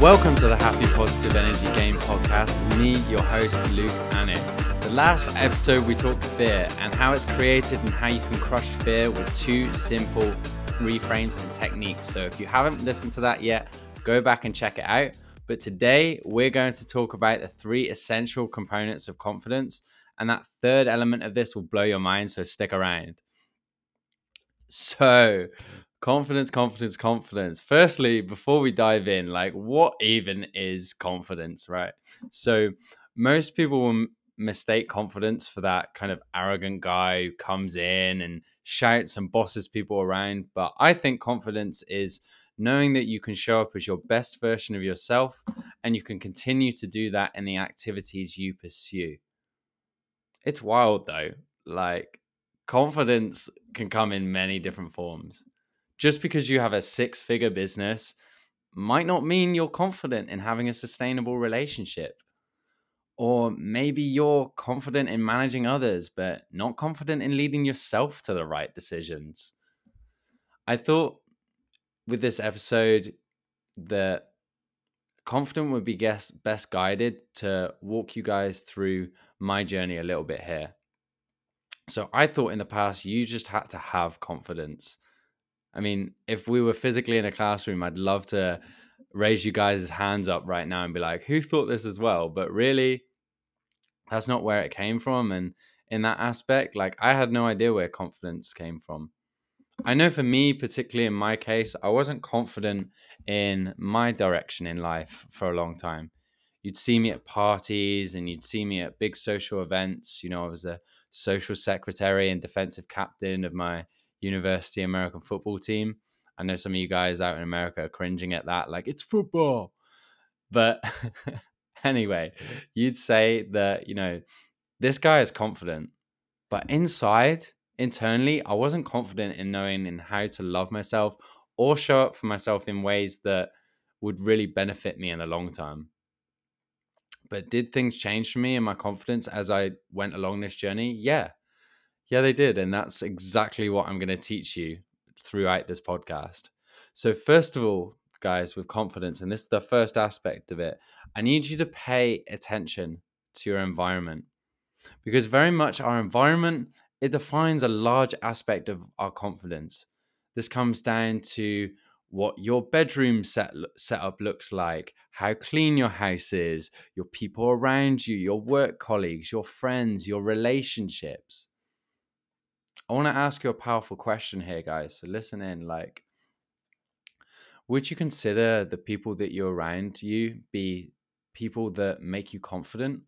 Welcome to the Happy Positive Energy Game podcast me, your host, Luke Anning. The last episode, we talked fear and how it's created and how you can crush fear with two simple reframes and techniques. So if you haven't listened to that yet, go back and check it out. But today, we're going to talk about the three essential components of confidence. And that third element of this will blow your mind. So stick around. So, confidence, confidence, confidence. Firstly, before we dive in, like what even is confidence, right? So, most people will mistake confidence for that kind of arrogant guy who comes in and shouts and bosses people around. But I think confidence is knowing that you can show up as your best version of yourself and you can continue to do that in the activities you pursue. It's wild though. Like, confidence can come in many different forms just because you have a six figure business might not mean you're confident in having a sustainable relationship. Or maybe you're confident in managing others, but not confident in leading yourself to the right decisions. I thought with this episode that confident would be best, best guided to walk you guys through my journey a little bit here. So I thought in the past you just had to have confidence I mean, if we were physically in a classroom, I'd love to raise you guys' hands up right now and be like, who thought this as well? But really, that's not where it came from. And in that aspect, like I had no idea where confidence came from. I know for me, particularly in my case, I wasn't confident in my direction in life for a long time. You'd see me at parties and you'd see me at big social events. You know, I was a social secretary and defensive captain of my University American football team. I know some of you guys out in America are cringing at that, like it's football. But anyway, you'd say that, you know, this guy is confident, but inside, internally, I wasn't confident in knowing in how to love myself or show up for myself in ways that would really benefit me in the long term. But did things change for me and my confidence as I went along this journey? Yeah, yeah, they did. And that's exactly what I'm going to teach you throughout this podcast. So, first of all, guys, with confidence, and this is the first aspect of it, I need you to pay attention to your environment because very much our environment it defines a large aspect of our confidence. This comes down to what your bedroom set setup looks like, how clean your house is, your people around you, your work colleagues, your friends, your relationships. I want to ask you a powerful question here, guys. So listen in. Like, would you consider the people that you're around you be people that make you confident,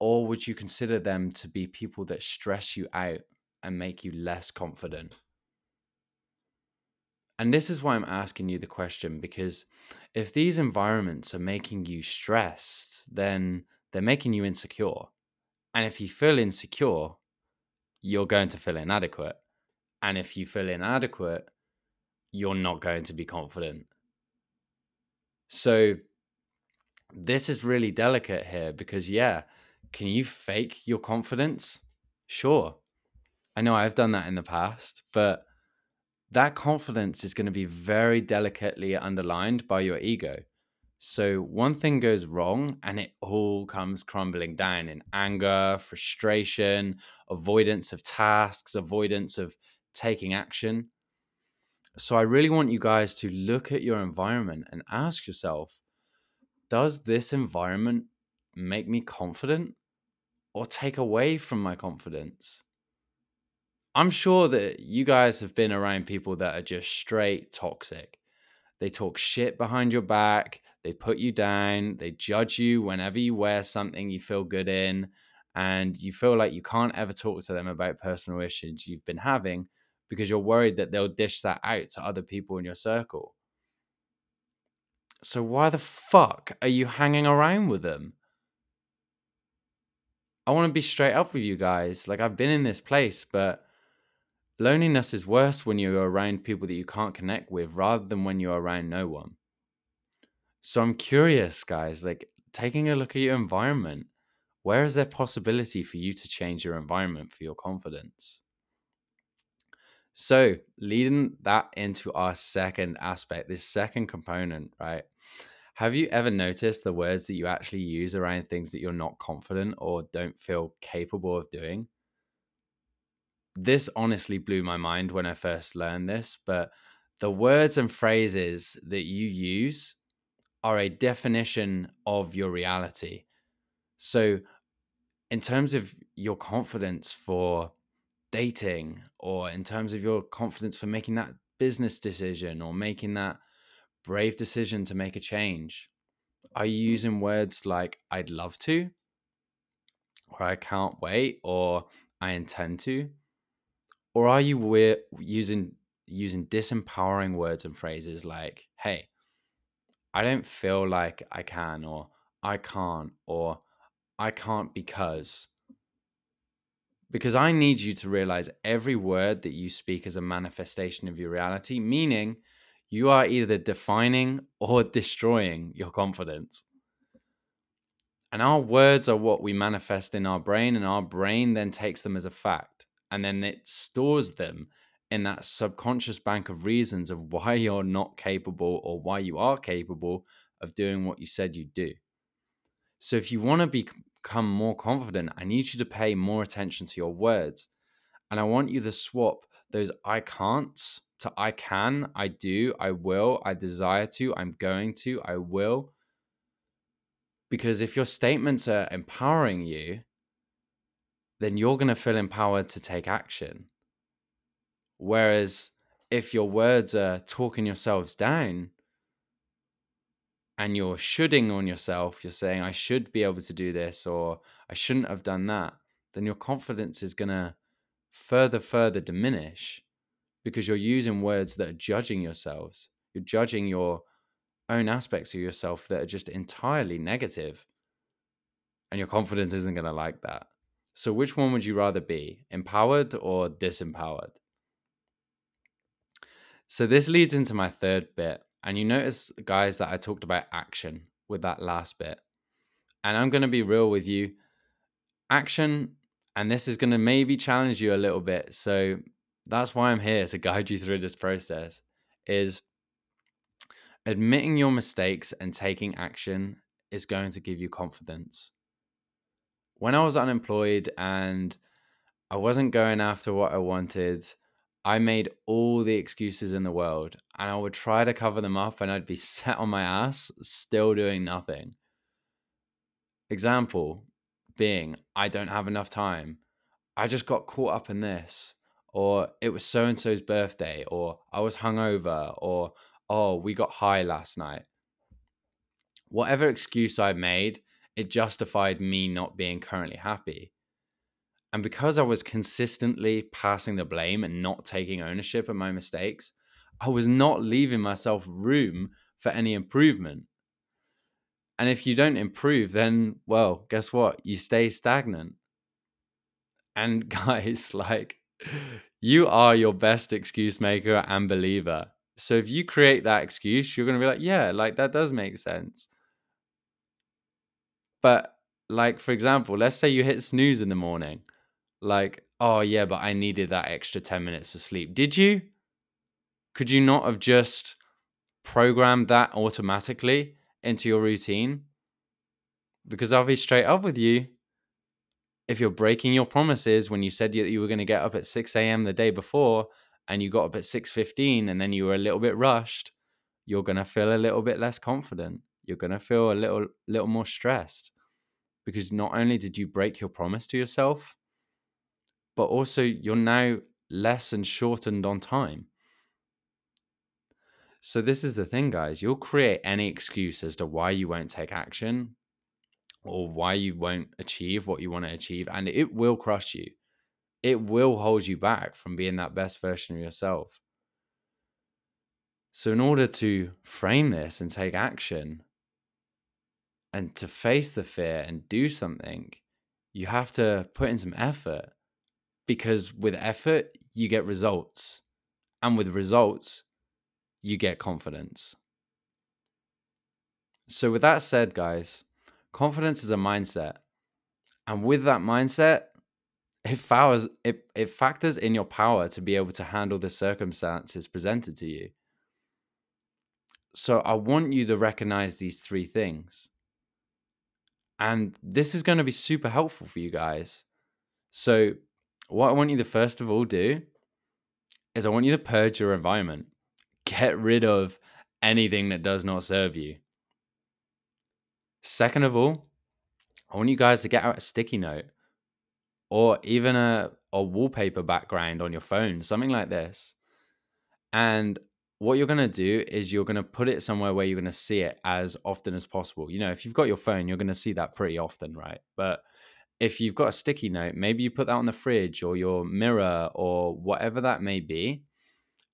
or would you consider them to be people that stress you out and make you less confident? And this is why I'm asking you the question because if these environments are making you stressed, then they're making you insecure. And if you feel insecure, you're going to feel inadequate. And if you feel inadequate, you're not going to be confident. So, this is really delicate here because, yeah, can you fake your confidence? Sure. I know I've done that in the past, but that confidence is going to be very delicately underlined by your ego. So one thing goes wrong and it all comes crumbling down in anger, frustration, avoidance of tasks, avoidance of taking action. So I really want you guys to look at your environment and ask yourself Does this environment make me confident or take away from my confidence? I'm sure that you guys have been around people that are just straight toxic. They talk shit behind your back they put you down, they judge you whenever you wear something you feel good in, and you feel like you can't ever talk to them about personal issues you've been having because you're worried that they'll dish that out to other people in your circle. So, why the fuck are you hanging around with them? I want to be straight up with you guys. Like, I've been in this place, but loneliness is worse when you're around people that you can't connect with rather than when you're around no one. So I'm curious, guys, like taking a look at your environment, where is there possibility for you to change your environment for your confidence? So, leading that into our second aspect, this second component, right? have you ever noticed the words that you actually use around things that you're not confident or don't feel capable of doing? This honestly blew my mind when I first learned this, but the words and phrases that you use are a definition of your reality. So, in terms of your confidence for dating, or in terms of your confidence for making that business decision or making that brave decision to make a change, are you mm-hmm. using words like I'd love to, or I can't wait, or I intend to? Or are you we- using using disempowering words and phrases like, hey, I don't feel like I can, or I can't, or I can't because. Because I need you to realize every word that you speak is a manifestation of your reality, meaning you are either defining or destroying your confidence. And our words are what we manifest in our brain, and our brain then takes them as a fact and then it stores them in that subconscious bank of reasons of why you're not capable or why you are capable of doing what you said you'd do. So if you want to become more confident, I need you to pay more attention to your words. And I want you to swap those I can'ts to I can, I do, I will, I desire to, I'm going to, I will. Because if your statements are empowering you, then you're going to feel empowered to take action. Whereas if your words are talking yourselves down and you're shoulding on yourself, you're saying, I should be able to do this or I shouldn't have done that, then your confidence is going to further, further diminish because you're using words that are judging yourselves. You're judging your own aspects of yourself that are just entirely negative, And your confidence isn't going to like that. So, which one would you rather be, empowered or disempowered? So, this leads into my third bit. And you notice, guys, that I talked about action with that last bit. And I'm going to be real with you. Action, and this is going to maybe challenge you a little bit. So, that's why I'm here to guide you through this process is admitting your mistakes and taking action is going to give you confidence when I was unemployed and I wasn't going after what I wanted, I made all the excuses in the world and I would try to cover them up and I'd be sat on my ass, still doing nothing. Example being, I don't have enough time. I just got caught up in this. Or it was so and so's birthday. Or I was hungover. Or, oh, we got high last night. Whatever excuse I made, it justified me not being currently happy. And because I was consistently passing the blame and not taking ownership of my mistakes, I was not leaving myself room for any improvement. And if you don't improve, then, well, guess what? You stay stagnant. And guys, like, you are your best excuse maker and believer. So if you create that excuse, you're going to be like, yeah, like that does make sense. But like for example, let's say you hit snooze in the morning. Like, oh yeah, but I needed that extra 10 minutes of sleep. Did you? Could you not have just programmed that automatically into your routine? Because I'll be straight up with you. If you're breaking your promises when you said that you were going to get up at 6 a.m. the day before and you got up at 6.15 and then you were a little bit rushed, you're going to feel a little bit less confident you're going to feel a little little more stressed because not only did you break your promise to yourself but also you're now less and shortened on time. So this is the thing guys you'll create any excuse as to why you won't take action or why you won't achieve what you want to achieve and it will crush you. It will hold you back from being that best version of yourself. So in order to frame this and take action and to face the fear and do something, you have to put in some effort because with effort, you get results. And with results, you get confidence. So, with that said, guys, confidence is a mindset. And with that mindset, it, factors, it, it factors in your power to be able to handle the circumstances presented to you. So I want you to recognize these three things. And this is going to be super helpful for you guys. So, what I want you to first of all do is I want you to purge your environment. Get rid of anything that does not serve you. Second of all, I want you guys to get out a sticky note or even a, a wallpaper background on your phone, something like this. And what you're going to do is you're going to put it somewhere where you're going to see it as often as possible. You know, if you've got your phone, you're going to see that pretty often, right? But if you've got a sticky note, maybe you put that on the fridge or your mirror or whatever that may be,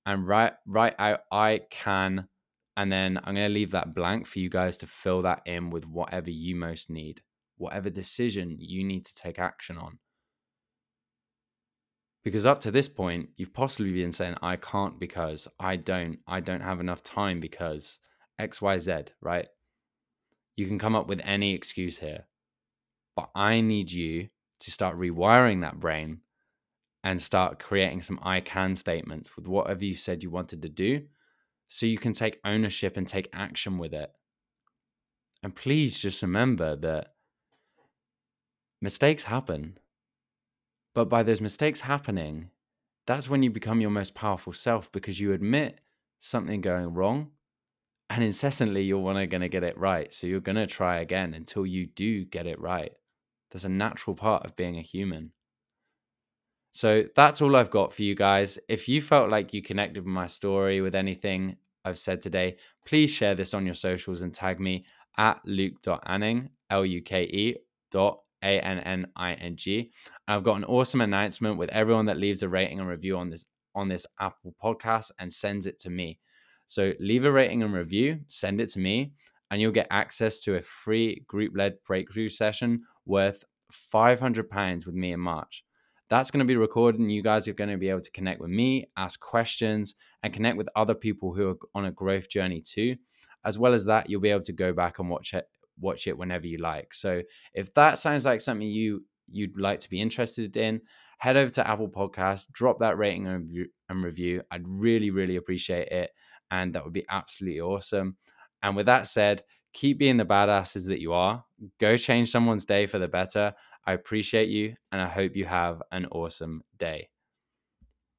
and write write out I can, and then I'm going to leave that blank for you guys to fill that in with whatever you most need, whatever decision you need to take action on. Because up to this point, you've possibly been saying, I can't because I don't, I don't have enough time because XYZ, right? You can come up with any excuse here. But I need you to start rewiring that brain and start creating some I can statements with whatever you said you wanted to do so you can take ownership and take action with it. And please just remember that mistakes happen but by those mistakes happening, that's when you become your most powerful self because you admit something going wrong and incessantly you're going to get it right. So you're going to try again until you do get it right. That's a natural part of being a human. So that's all I've got for you guys. If you felt like you connected with my story with anything I've said today, please share this on your socials and tag me at luke.anning, L U K E dot a N N I N G. I've got an awesome announcement with everyone that leaves a rating and review on this on this Apple podcast and sends it to me. So leave a rating and review, send it to me, and you'll get access to a free group-led breakthrough session worth £500 with me in March. That's going to be recorded, and you guys are going to be able to connect with me, ask questions, and connect with other people who are on a growth journey too. As well as that, you'll be able to go back and watch it watch it whenever you like. So if that sounds like something you you'd like to be interested in, head over to Apple Podcast, drop that rating and review, and review. I'd really really appreciate it and that would be absolutely awesome. And with that said, keep being the badasses that you are. Go change someone's day for the better. I appreciate you and I hope you have an awesome day.